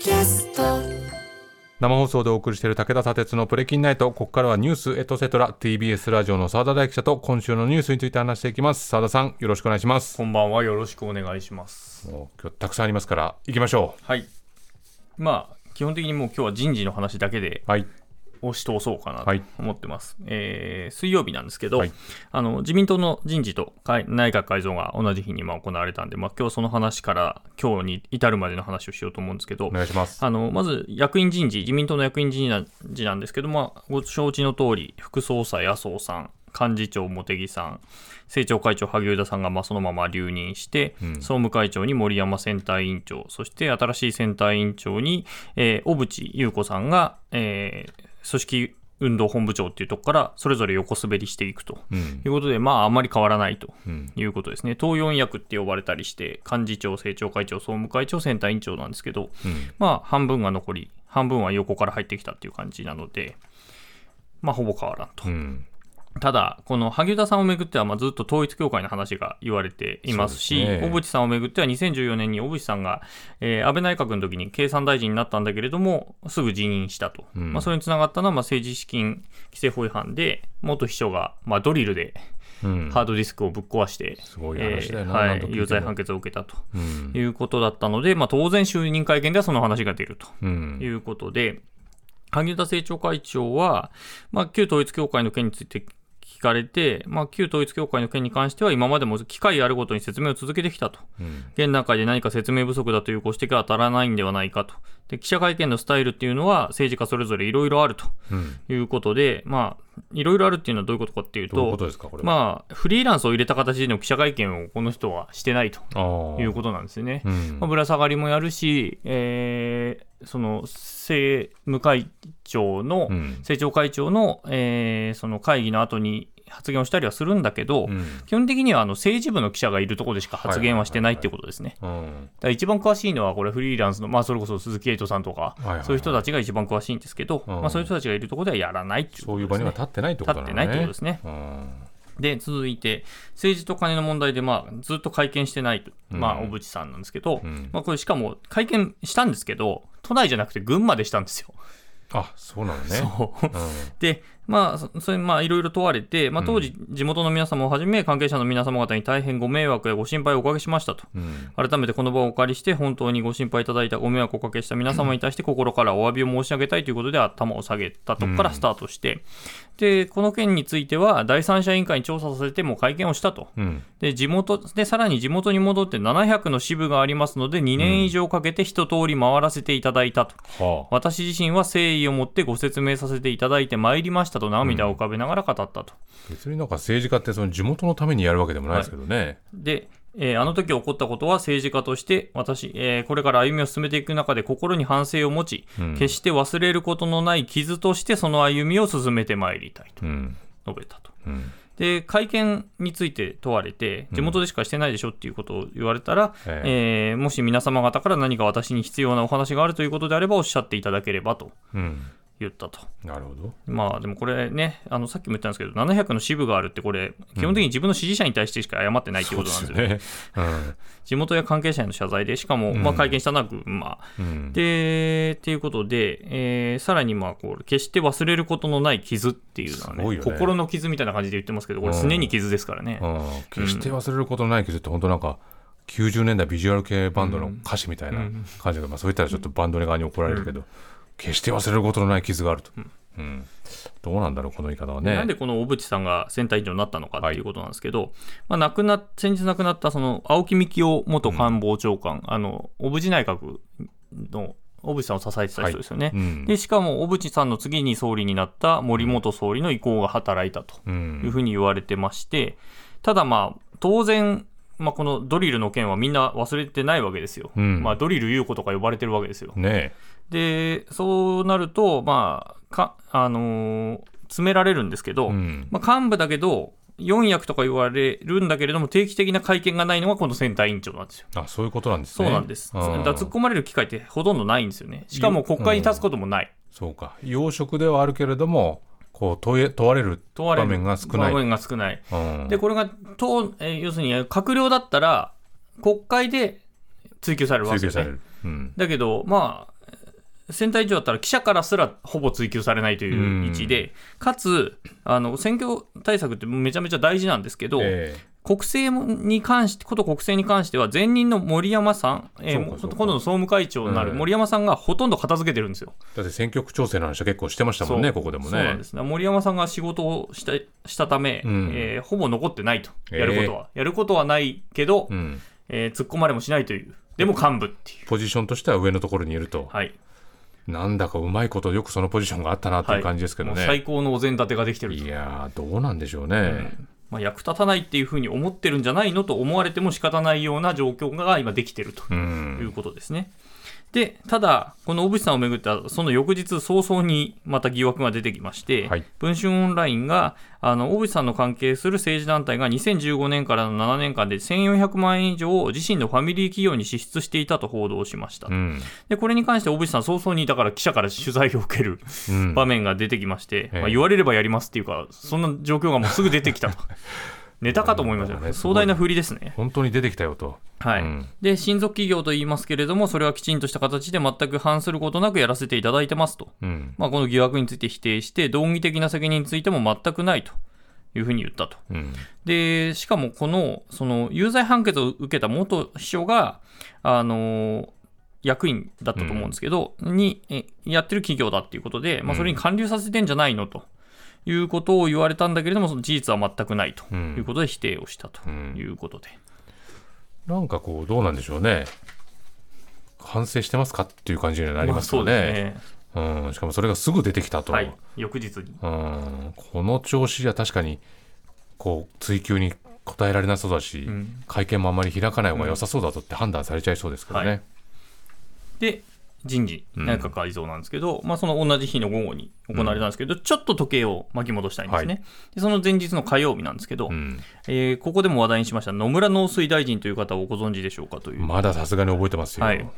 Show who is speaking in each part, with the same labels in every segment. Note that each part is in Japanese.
Speaker 1: キャスト。
Speaker 2: 生放送でお送りしている武田砂鉄のプレキンナイト。ここからはニュースエトセトラ TBS ラジオの澤田大記者と今週のニュースについて話していきます。澤田さんよろしくお願いします。
Speaker 3: こんばんはよろしくお願いします。
Speaker 2: もう今日たくさんありますから行きましょ
Speaker 3: はい。まあ基本的にもう今日は人事の話だけで
Speaker 2: うはい
Speaker 3: 押し通そうかなと
Speaker 2: はい。
Speaker 3: 思ってます、えー水曜日なんですけど、
Speaker 2: はい。
Speaker 3: あの自民党の人事と改内閣改造が同じ日にまあ行われたんで、まあ、今日その話から今日に至るまでの話をしようと思うんですけど
Speaker 2: お願いします。
Speaker 3: あのまず役員人事、自民党の役員人事なんですけど、まあ、ご承知の通り、副総裁、麻生さん、幹事長、茂木さん、政調会長、萩生田さんがまあそのまま留任して、総務会長に森山選対委員長、そして新しい選対委員長に、えー小渕優子さんが、えー組織運動本部長っていうところから、それぞれ横滑りしていくと。
Speaker 2: うん。
Speaker 3: いうことで、まあ、あんまり変わらないと。
Speaker 2: うん。
Speaker 3: いうことですね。党四役って呼ばれたりして、幹事長、政調会長、総務会長、選対委員長なんですけど、
Speaker 2: うん。
Speaker 3: まあ、半分が残り、半分は横から入ってきたっていう感じなので、まあ、ほぼ変わらんと。
Speaker 2: うん
Speaker 3: ただ、この萩生田さんをめぐっては、まあ、ずっと統一教会の話が言われていますし、小渕さんをめぐっては、2014年に小渕さんが、えー安倍内閣の時に経産大臣になったんだけれども、すぐ辞任したと。
Speaker 2: うん。
Speaker 3: まあ、それにつながったのは、まあ、政治資金規正法違反で、元秘書が、まあ、ドリルで
Speaker 2: うん。
Speaker 3: ハードディスクをぶっ壊して、
Speaker 2: すごい話だよな
Speaker 3: はい
Speaker 2: 何度聞いても。
Speaker 3: 有罪判決を受けたと。
Speaker 2: うん。
Speaker 3: いうことだったので、まあ、当然、就任会見ではその話が出ると。
Speaker 2: うん。
Speaker 3: いうことで、萩生田政調会長は、まあ、旧統一教会の件について聞かれて、まあ、旧統一教会の件に関しては、今までも機会あるごとに説明を続けてきたと。
Speaker 2: うん
Speaker 3: 現段階で何か説明不足だというご指摘は当たらないんではないかと。で記者会見のスタイルっていうのは、政治家それぞれいろいろあると
Speaker 2: うん
Speaker 3: いうことで、まあ、いろいろあるっていうのはどういうことかっていうと、まあ、フリーランスを入れた形での記者会見をこの人はしてないということなんですよね。
Speaker 2: うん
Speaker 3: まあ、ぶら下がりもやるし、えーその政務会長の、
Speaker 2: うん。
Speaker 3: 政調会長の,、えーその会議の後に発言をしたりはするんだけど、
Speaker 2: うん。
Speaker 3: 基本的にはあの政治部の記者がいるところでしか発言はしてないっていうことですね。一番詳しいのは、これ、フリーランスの、まあ、それこそ鈴木エイトさんとか、そういう人たちが一番詳しいんですけど、
Speaker 2: うん。
Speaker 3: まあ、そういう人たちがいるところではやらないっていうね。
Speaker 2: そういう場には立ってないってことね。
Speaker 3: 立ってないってことですね。
Speaker 2: うん。
Speaker 3: で、続いて、政治と金の問題で、まあ、ずっと会見してないと、まあ、
Speaker 2: うん
Speaker 3: 小渕さんなんですけど、
Speaker 2: うん。
Speaker 3: まあ、これ、しかも、会見したんですけど、都内じゃなくて群馬でしたんですよ。
Speaker 2: あそうなのね。
Speaker 3: そう。
Speaker 2: うん。
Speaker 3: で、まあ、そそれ、まあ、いろいろ問われて、まあ、当時、地元の皆様をはじめ、関係者の皆様方に大変ご迷惑やご心配をおかけしましたと。
Speaker 2: うん。
Speaker 3: 改めてこの場をお借りして、本当にご心配いただいたご迷惑をおかけした皆様に対して、心からお詫びを申し上げたいということで、頭を下げたとこからスタートして、で、この件については、第三者委員会に調査させても会見をしたと。
Speaker 2: うん。
Speaker 3: で、地元、で、さらに地元に戻って700の支部がありますので、2年以上かけて一通り回らせていただいたと。
Speaker 2: はあ。
Speaker 3: 私自身は誠意を持ってご説明させていただいてまいりましたと涙を浮かべながら語ったと。
Speaker 2: 別になんか政治家ってその地元のためにやるわけでもないですけどね、
Speaker 3: で、えーあの時起こったことは政治家として私、えーこれから歩みを進めていく中で心に反省を持ち、
Speaker 2: うん。
Speaker 3: 決して忘れることのない傷としてその歩みを進めてまいりたいと
Speaker 2: うん。
Speaker 3: 述べたと。
Speaker 2: うん
Speaker 3: で、会見について問われて、地元でしかしてないでしょっていうことを言われたら、
Speaker 2: え。
Speaker 3: えーもし皆様方から何か私に必要なお話があるということであればおっしゃっていただければと。
Speaker 2: うん
Speaker 3: 言ったと。
Speaker 2: なるほど。
Speaker 3: まあでもこれね、あのさっきも言ったんですけど、700の支部があるって、これ、基本的に自分の支持者に対してしか謝ってないってことなんですよ。
Speaker 2: ね。うん。
Speaker 3: 地元や関係者への謝罪で、しかも、まあ、会見したのは群馬。
Speaker 2: うん。
Speaker 3: で、っていうことで、えーさらにまあこう、決して忘れることのない傷っていうのはね
Speaker 2: ね。
Speaker 3: 心の傷みたいな感じで言ってますけど、これ、
Speaker 2: うん
Speaker 3: すねに傷ですからね。
Speaker 2: うん。決して忘れることのない傷って本当なんか90年代ビジュアル系バンドの歌詞みたいな感じで、まあ、そういったらちょっとバンド側に怒られるけど、決して忘れることのない傷があると、うん。どうなんだろうこの言い方はね。
Speaker 3: なんでこの小渕さんが選対委員長になったのかっていうことなんですけど、まあ、亡くなっ先日亡くなったその青木幹雄元官房長官、あの小渕内閣の小渕さんを支えてた人ですよね。
Speaker 2: うん。
Speaker 3: でしかも小渕さんの次に総理になった森元総理の意向が働いたと
Speaker 2: う
Speaker 3: いうん。ふうに言われてまして、ただまあ、当然、まあ、このドリルの件はみんな忘れてないわけですよ。
Speaker 2: うん。
Speaker 3: まあ、ドリル優子とか呼ばれてるわけですよ。
Speaker 2: ね
Speaker 3: で、そうなると、まあ、か、あのー詰められるんですけど、
Speaker 2: うん
Speaker 3: まあ、幹部だけど、4役とか言われるんだけれども、定期的な会見がないのがこの選対委員長なんですよ。
Speaker 2: あそういうことなんですね
Speaker 3: そうなんです。
Speaker 2: うん
Speaker 3: だ突っ込まれる機会ってほとんどないんですよね。しかも国会に立つこともない。
Speaker 2: そうか要職ではあるけれどもこう問え問われる
Speaker 3: 問われる
Speaker 2: 場面が少ない
Speaker 3: 場面が少ない。
Speaker 2: うん
Speaker 3: で、これが、党えー要するに閣僚だったら、国会で追及されるわけですね。
Speaker 2: 追及される、うん
Speaker 3: だけど、まあ、選対委員長だったら記者からすらほぼ追及されないという位置で、かつあの選挙対策ってめちゃめちゃ大事なんですけど、
Speaker 2: え
Speaker 3: 国政に関して、こと国政に関しては、前任の森山さん、えー今度の総務会長になる
Speaker 2: うん
Speaker 3: 森山さんがほとんど片付けてるんですよ。
Speaker 2: だって選挙区調整の話は結構してましたもんね、ここでもね。
Speaker 3: そうなんですね。森山さんが仕事をしたしたため、
Speaker 2: うん
Speaker 3: えーほぼ残ってないと、やることは。やることはないけど、
Speaker 2: うん、
Speaker 3: えー突っ込まれもしないという、でも幹部っていう。
Speaker 2: ポジションとしては上のところにいると、
Speaker 3: はい。
Speaker 2: なんだかうまいことよくそのポジションがあったなっていう感じですけどね。
Speaker 3: もう最高のお膳立てができてると
Speaker 2: いやー、どうなんでしょうね。
Speaker 3: まあ、役立たないっていうふうに思ってるんじゃないのと思われても仕方ないような状況が今できてると
Speaker 2: う
Speaker 3: い
Speaker 2: ん、
Speaker 3: うことですね。で、ただ、この小渕さんをめぐっては、その翌日早々にまた疑惑が出てきまして、
Speaker 2: はい
Speaker 3: 文春オンラインが、あの、小渕さんの関係する政治団体が2015年からの7年間で1400万円以上を自身のファミリー企業に支出していたと報道しました。
Speaker 2: うん、
Speaker 3: で、これに関して小渕さん早々に、だから記者から取材を受ける
Speaker 2: うん、
Speaker 3: 場面が出てきまして、
Speaker 2: ええ
Speaker 3: まあ、言われればやりますっていうか、そんな状況がもうすぐ出てきたと。ネタかと思いました
Speaker 2: ね。
Speaker 3: 壮大な振りですね。
Speaker 2: 本当に出てきたよと。
Speaker 3: はい。
Speaker 2: うん。
Speaker 3: で、親族企業と言いますけれども、それはきちんとした形で全く反することなくやらせていただいてますと。
Speaker 2: うん、
Speaker 3: まあ、この疑惑について否定して、道義的な責任についても全くないというふうに言ったと。
Speaker 2: うん、
Speaker 3: で、しかもこの、その、有罪判決を受けた元秘書が、あの役員だったと思うんですけど、にえやってる企業だっていうことで、まあ、それに還流させてんじゃないのということを言われたんだけれども、その事実は全くないと
Speaker 2: うん
Speaker 3: いうことで否定をしたと
Speaker 2: うん
Speaker 3: いうことで。
Speaker 2: なんかこう、どうなんでしょうね。反省してますかっていう感じにはなりますよね。
Speaker 3: ね。
Speaker 2: うん、しかもそれがすぐ出てきたと。
Speaker 3: はい、翌日に。
Speaker 2: うん、この調子じゃ確かに、こう、追及に答えられなそうだし、
Speaker 3: うん
Speaker 2: 会見もあまり開かない方が良さそうだとって判断されちゃいそうですけどね。
Speaker 3: はで、人事、
Speaker 2: うん。
Speaker 3: 内閣改造なんですけど、まあ、その同じ日の午後に行われたんですけど、ちょっと時計を巻き戻したいんですね、
Speaker 2: は
Speaker 3: で。その前日の火曜日なんですけど、
Speaker 2: うん。
Speaker 3: えーここでも話題にしました野村農水大臣という方をご存知でしょうかという、
Speaker 2: まださすがに覚えてますよ。
Speaker 3: はい。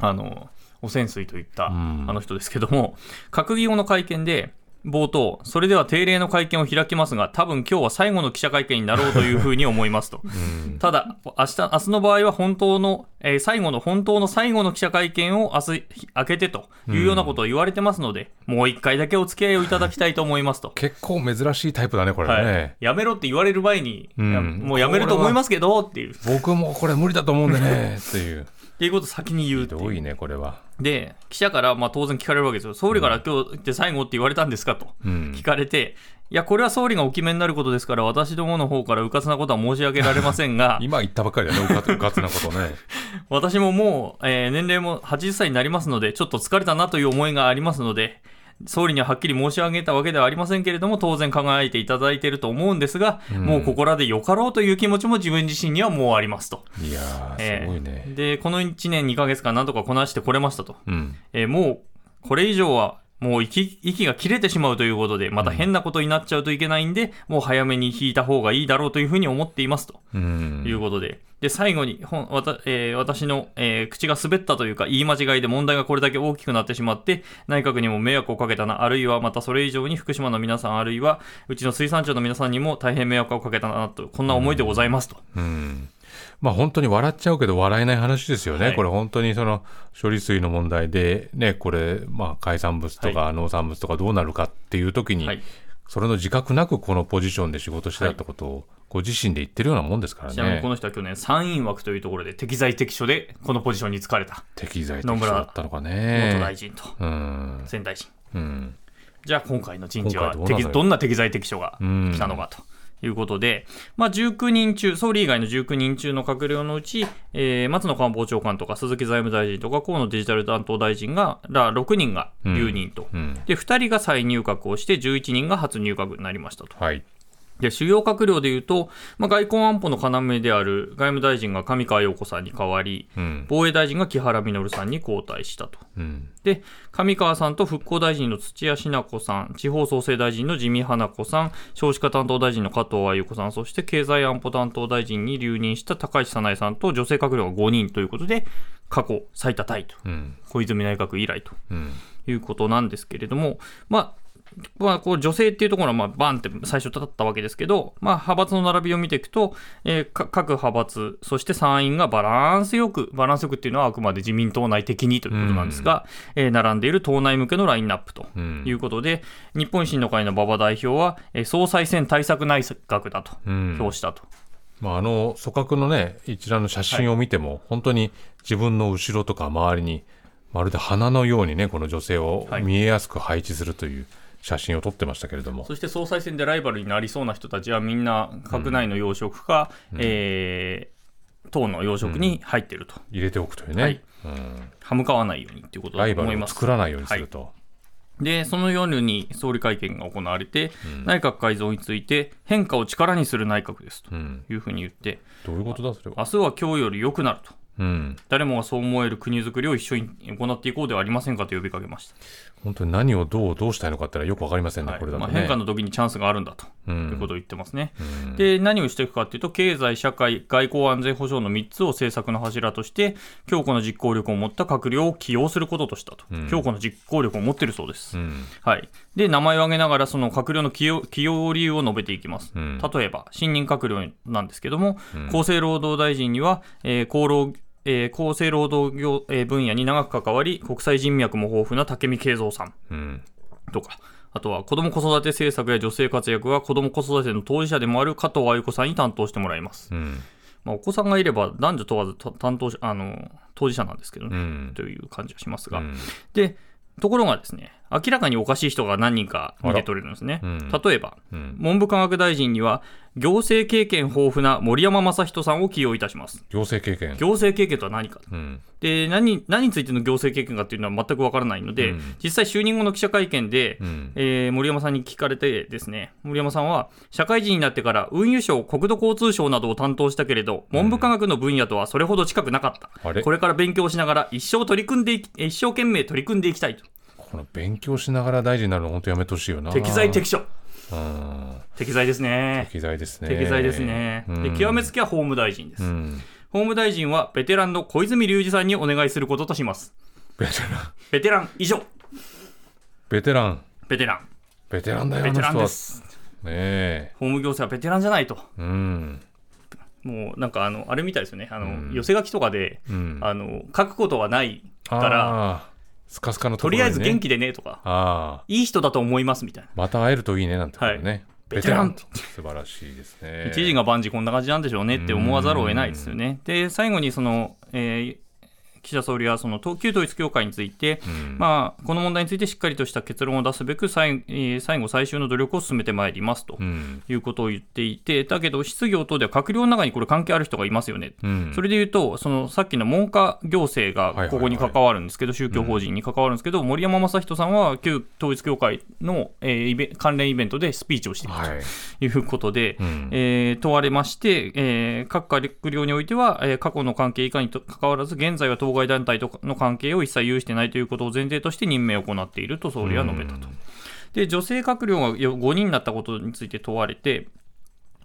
Speaker 3: あの汚染水といったあ
Speaker 2: ん。
Speaker 3: の人ですけども、閣議後の会見で、冒頭、それでは定例の会見を開きますが、多分今日は最後の記者会見になろうというふうに思いますと。
Speaker 2: うん
Speaker 3: ただ、明日、明日の場合は本当の、えー最後の、本当の最後の記者会見を明日開けてというようなことを言われてますので、もう一回だけお付き合いをいただきたいと思いますと。
Speaker 2: 結構珍しいタイプだね、これ
Speaker 3: はい
Speaker 2: ね。
Speaker 3: やめろって言われる前に、
Speaker 2: うん
Speaker 3: もうやめると思いますけどっていう、っ
Speaker 2: 僕もこれ無理だと思うんでね、っていう。
Speaker 3: ていうことを先に言うってい
Speaker 2: ね、これは。
Speaker 3: で、記者からまあ当然聞かれるわけですよ。総理から今日って最後って言われたんですか？と
Speaker 2: うん
Speaker 3: 聞。かれて、いや、これは総理がお決めになることですから、私どもの方からうかつなことは申し上げられませんが、
Speaker 2: 今言ったばっかりだね、うかつうかつなことね。
Speaker 3: 私ももう、えー年齢も80歳になりますので、ちょっと疲れたなという思いがありますので、総理にははっきり申し上げたわけではありませんけれども、当然考えていただいていると思うんですが、
Speaker 2: うん
Speaker 3: もうここらでよかろうという気持ちも自分自身にはもうありますと。
Speaker 2: いやーすごいね。
Speaker 3: で、この1年2ヶ月間なんとかこなしてこれましたと。
Speaker 2: うん。
Speaker 3: えーもうこれ以上はもう息息が切れてしまうということで、また変なことになっちゃうといけないんで、もう早めに引いた方がいいだろうというふうに思っていますと
Speaker 2: うん。
Speaker 3: いうことで、で最後にわた、えー私の、えー口が滑ったというか、言い間違いで問題がこれだけ大きくなってしまって、内閣にも迷惑をかけたな、あるいはまたそれ以上に福島の皆さん、あるいはうちの水産庁の皆さんにも大変迷惑をかけたなと、こんな思いでございますと。
Speaker 2: うん。まあ本当に笑っちゃうけど笑えない話ですよね。
Speaker 3: はい
Speaker 2: これ本当にその処理水の問題で、ね、これ、まあ海産物とか農産物とかどうなるかっていう時に、
Speaker 3: はい
Speaker 2: それの自覚なくこのポジションで仕事してたってことを、ご自身で言ってるようなもんですからね
Speaker 3: ちなみにこ。の人は去年、参院枠というところで適材適所でこのポジションに就かれた
Speaker 2: 適材適所だったのか
Speaker 3: 元
Speaker 2: ね。
Speaker 3: 大臣と
Speaker 2: うん。
Speaker 3: 前大臣。
Speaker 2: うん。
Speaker 3: じゃあ今回の人事は
Speaker 2: ど
Speaker 3: んな適材適所が来たのかということで、まあ、19人中、総理以外の19人中の閣僚のうち、えー松野官房長官とか鈴木財務大臣とか河野デジタル担当大臣がら6人が留任と、
Speaker 2: うん。
Speaker 3: で2人が再入閣をして11人が初入閣になりましたと。
Speaker 2: はい。
Speaker 3: で主要閣僚でいうと、まあ、外交安保の要である外務大臣が上川陽子さんに代わり、
Speaker 2: うん。
Speaker 3: 防衛大臣が木原稔さんに交代したと。
Speaker 2: うん。
Speaker 3: で、上川さんと復興大臣の土屋品子さん、地方創生大臣の自見花子さん、少子化担当大臣の加藤鮎子さん、そして経済安保担当大臣に留任した高市早苗さんと女性閣僚が5人ということで、過去最多タイと、
Speaker 2: うん。
Speaker 3: 小泉内閣以来と
Speaker 2: うん。
Speaker 3: いうことなんですけれども、まあ、まあ、こう女性っていうところはまあバンって最初立ったわけですけど、まあ、派閥の並びを見ていくと、えー各派閥、そして参院がバランスよく、バランスよくっていうのはあくまで自民党内的にということなんですが、えー並んでいる党内向けのラインナップということで、日本維新の会の馬場代表は、えー総裁選対策内閣だと評したと。
Speaker 2: まあ、あの組閣のね一覧の写真を見ても、本当に自分の後ろとか周りにまるで花のようにねこの女性を
Speaker 3: はい。
Speaker 2: 見えやすく配置するという写真を撮ってましたけれども、
Speaker 3: そして総裁選でライバルになりそうな人たちはみんな閣内の要職か、えー党の要職に入っていると、
Speaker 2: 入れておくというね、
Speaker 3: はい。
Speaker 2: うん。
Speaker 3: 歯向かわないようにということだ
Speaker 2: ライバルを
Speaker 3: と思います。
Speaker 2: 作らないようにすると、
Speaker 3: で、その夜に総理会見が行われて、内閣改造について変化を力にする内閣ですと
Speaker 2: うん
Speaker 3: いうふうに言って、
Speaker 2: どういうことだそれは、
Speaker 3: 明日は今日より良くなると。
Speaker 2: うん、
Speaker 3: 誰もがそう思える国づくりを一緒に行っていこうではありませんかと呼びかけました。
Speaker 2: 本当に何をどうどうしたいのかってのはよくわかりませんね、
Speaker 3: はい
Speaker 2: これだとね。
Speaker 3: まあ、変化の時にチャンスがあるんだと
Speaker 2: う
Speaker 3: いうんことを言ってますね。
Speaker 2: うん
Speaker 3: で、何をしていくかというと、経済、社会、外交、安全保障の3つを政策の柱として、強固な実行力を持った閣僚を起用することとしたと。
Speaker 2: うん
Speaker 3: 強固な実行力を持っているそうです。
Speaker 2: うん
Speaker 3: はい。で、名前を挙げながら、その閣僚の起用起用理由を述べていきます。
Speaker 2: うん
Speaker 3: 例えば、新任閣僚なんですけども、
Speaker 2: うん
Speaker 3: 厚生労働大臣には、えー厚労えー厚生労働業、えー分野に長く関わり、国際人脈も豊富な武見敬三さん。
Speaker 2: うん。
Speaker 3: とか、あとは子ども子育て政策や女性活躍は子ども子育ての当事者でもある加藤鮎子さんに担当してもらいます。
Speaker 2: うん。
Speaker 3: まあ、お子さんがいれば男女問わずた担当しあの当事者なんですけどね、
Speaker 2: うん。
Speaker 3: という感じがしますが、
Speaker 2: うん。
Speaker 3: でところがですね明らかにおかしい人が何人か見て取れるんですね、
Speaker 2: うん。
Speaker 3: 例えば
Speaker 2: うん。
Speaker 3: 文部科学大臣には行政経験豊富な森山正人さんを起用いたします。
Speaker 2: 行政経験、
Speaker 3: 行政経験とは何か。
Speaker 2: うん。
Speaker 3: で何何についての行政経験かっていうのは全くわからないので、
Speaker 2: うん。
Speaker 3: 実際就任後の記者会見で、
Speaker 2: うん。
Speaker 3: えー森山さんに聞かれてですね、森山さんは、社会人になってから運輸省、国土交通省などを担当したけれど、文部科学の分野とはそれほど近くなかった。これから勉強しながら一生取り組んで一生懸命取り組んでいきたいと。
Speaker 2: この勉強しながら大臣になるの本当やめてほしいよな。
Speaker 3: 適材適所。
Speaker 2: うん
Speaker 3: 適材ですね。
Speaker 2: 適材ですね。
Speaker 3: 適材ですね。で、極めつきは法務大臣です。
Speaker 2: うん。
Speaker 3: 法務大臣はベテランの小泉隆二さんにお願いすることとします。
Speaker 2: ベテラン。
Speaker 3: ベテラン以上。
Speaker 2: ベテラン。
Speaker 3: ベテラン。
Speaker 2: ベテランだよ、
Speaker 3: ベテランです。
Speaker 2: ねえ。
Speaker 3: 法務行政はベテランじゃないと。
Speaker 2: うん。
Speaker 3: もうなんかあの、あれみたいですよね。あの、
Speaker 2: うん
Speaker 3: 寄せ書きとかで、
Speaker 2: うん。
Speaker 3: あの、書くことはないから、
Speaker 2: スカスカのと
Speaker 3: と
Speaker 2: ころにね
Speaker 3: りあえず元気でねとか、
Speaker 2: ああ。
Speaker 3: いい人だと思いますみたいな。
Speaker 2: また会えるといいねなんてことね。
Speaker 3: はいベテラン
Speaker 2: と。素晴らしいですね。
Speaker 3: 一時が万事こんな感じなんでしょうねって思わざるを得ないですよね。で、最後にその、えー岸田総理はその東旧統一教会について、
Speaker 2: うん
Speaker 3: まあ、この問題についてしっかりとした結論を出すべく最,、えー最後、最終の努力を進めてまいりますと
Speaker 2: うん。
Speaker 3: いうことを言っていて、だけど、質疑応答では閣僚の中にこれ関係ある人がいますよね。
Speaker 2: うん。
Speaker 3: それで言うと、そのさっきの文科行政
Speaker 2: はいはいはい
Speaker 3: がここに関わるんですけど、宗教法人に関わるんですけど、森山正人さんは旧統一教会の、えー関連イベントでスピーチをしている
Speaker 2: はい。
Speaker 3: ということで、
Speaker 2: うん
Speaker 3: えー問われまして、えー各閣僚においては、えー過去の関係以下にと関わらず、現在は当該団体との関係を一切有してないということを前提として任命を行っていると総理は述べたと。で女性閣僚が5人になったことについて問われて、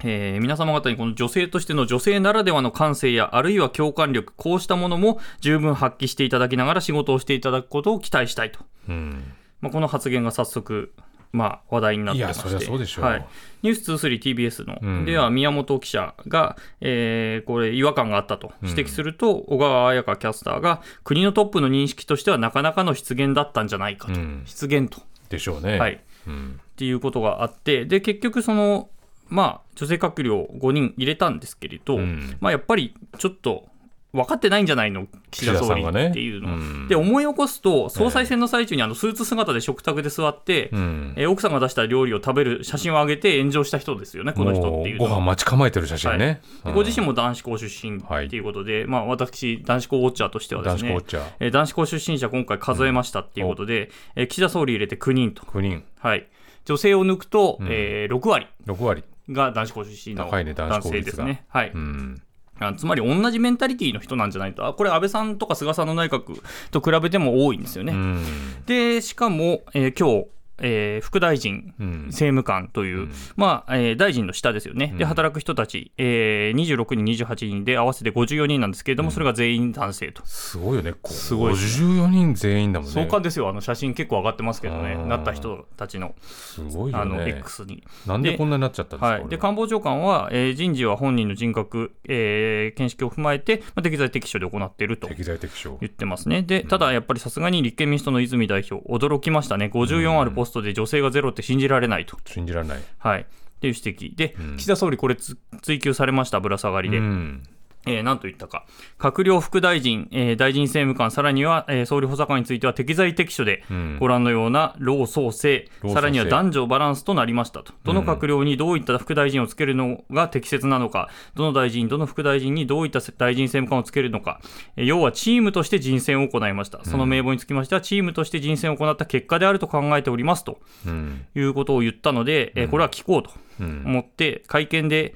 Speaker 3: えー皆様方にこの女性としての女性ならではの感性やあるいは共感力こうしたものも十分発揮していただきながら仕事をしていただくことを期待したいと、
Speaker 2: うん。
Speaker 3: まあ、この発言が早速、まあ、話題になってまして。
Speaker 2: いやそりゃそうでしょう。
Speaker 3: はい、ニュース 23TBS の、
Speaker 2: うん。
Speaker 3: では宮本記者が、えーこれ違和感があったと。指摘すると、小川彩香キャスターが国のトップの認識としてはなかなかの失言だったんじゃないかと、
Speaker 2: うん。
Speaker 3: 失言と、
Speaker 2: でしょうね。
Speaker 3: はい、
Speaker 2: うん。
Speaker 3: っていうことがあって、で、結局その、まあ、女性閣僚5人入れたんですけれど、
Speaker 2: うん。
Speaker 3: まあ、やっぱりちょっと分かってないんじゃないの、岸田総理っていうの。
Speaker 2: うん
Speaker 3: で、思い起こすと、総裁選の最中にあのスーツ姿で食卓で座って、
Speaker 2: うん。
Speaker 3: えー奥さんが出した料理を食べる写真を上げて炎上した人ですよね、この人っていう
Speaker 2: もご飯。待ち構えてる写真ね。
Speaker 3: でご自身も男子校出身っていうことで、まあ、私、男子校ウォッチャーとしてはですね
Speaker 2: 男子コー、チャー
Speaker 3: えー男子校出身者今回数えましたっていうことで、えー岸田総理入れて9人と。
Speaker 2: 9人、
Speaker 3: はい。女性を抜くと、
Speaker 2: うん
Speaker 3: えー6割
Speaker 2: 6割。
Speaker 3: が男子校出身の
Speaker 2: 男
Speaker 3: 性ですね。はい。
Speaker 2: うん。
Speaker 3: あつまり同じメンタリティーの人なんじゃないと、あこれ、安倍さんとか菅さんの内閣と比べても多いんですよね。
Speaker 2: うん。
Speaker 3: で、しかも、えー今日、えー副大臣、
Speaker 2: うん。
Speaker 3: 政務官という、まあえー大臣の下ですよね、で働く人たち、えー26人、28人で合わせて54人なんですけれども、それが全員男性と。
Speaker 2: すごいよね。
Speaker 3: すごいです
Speaker 2: 54人全員だもんね。
Speaker 3: 壮観ですよ、あの写真結構上がってますけどね。なった人たちの
Speaker 2: すごい
Speaker 3: あの X に。
Speaker 2: なんでこんなになっちゃったんですか、
Speaker 3: はい、で官房長官は、えー人事は本人の人格、えー見識を踏まえて、まあ、適材適所で行っていると
Speaker 2: 適材適所。
Speaker 3: 言ってますね。で、ただやっぱりさすがに立憲民主党の泉代表、驚きましたね。54あるポストで女性がゼロって信じられないと。
Speaker 2: 信じられない
Speaker 3: はい。っていう指摘。で、岸田総理、これつ追及されました、ぶら下がりで。
Speaker 2: うん
Speaker 3: えー、なんと言ったか、閣僚副大臣、えー大臣政務官、さらには、えー総理補佐官については適材適所で、
Speaker 2: ん。
Speaker 3: ご覧のような老壮青、
Speaker 2: 老壮青
Speaker 3: さらには男女バランスとなりましたと、どの閣僚にどういった副大臣をつけるのが適切なのか、どの大臣、どの副大臣にどういった大臣政務官をつけるのか、えー要はチームとして人選を行いました、その名簿につきましては、チームとして人選を行った結果であると考えておりますと
Speaker 2: うん。
Speaker 3: いうことを言ったので、えーこれは聞こうと
Speaker 2: うん
Speaker 3: 思って、会見で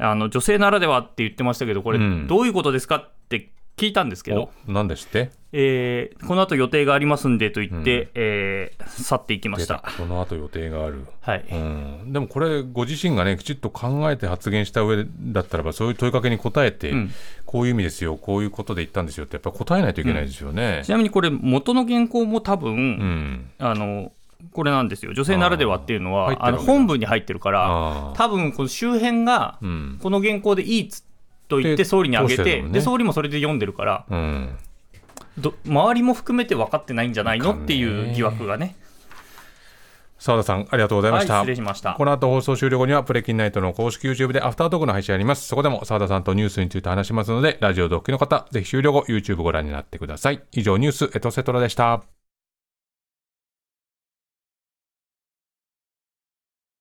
Speaker 3: あの女性ならではって言ってましたけど、これ、
Speaker 2: うん。
Speaker 3: どういうことですかって聞いたんですけど、
Speaker 2: おなんでして？
Speaker 3: えーこの後予定がありますんでと言って、えー去っていきま
Speaker 2: 出
Speaker 3: した。
Speaker 2: た。この後予定がある。
Speaker 3: はい。
Speaker 2: うん、でもこれご自身がねきちっと考えて発言した上だったらばそういう問いかけに答えて、
Speaker 3: うん。
Speaker 2: こういう意味ですよこういうことで言ったんですよってやっぱり答えないといけないですよね。
Speaker 3: ち。なみにこれ、元の原稿も多分、
Speaker 2: うん、
Speaker 3: あのこれなんですよ、女性ならではっていうのは、
Speaker 2: あ
Speaker 3: の本文に入ってるから、多分この周辺が、
Speaker 2: うん
Speaker 3: この原稿でいいっつと言っ
Speaker 2: で
Speaker 3: て総理にあげて、
Speaker 2: ね
Speaker 3: で総理もそれで読んでるから、
Speaker 2: うん、
Speaker 3: ど周りも含めて分かってないんじゃないのっていう疑惑がね。
Speaker 2: 澤田さんありがとうございま
Speaker 3: はい、
Speaker 2: した。
Speaker 3: 失礼しました
Speaker 2: こ。の後放送終了後にはプレキンナイトの公式 YouTube でアフタートークの配信あります。そこでも澤田さんとニュースについて話しますので、ラジオドッキの方、ぜひ終了後 YouTube ご覧になってください。以上ニュースエトセトラでした。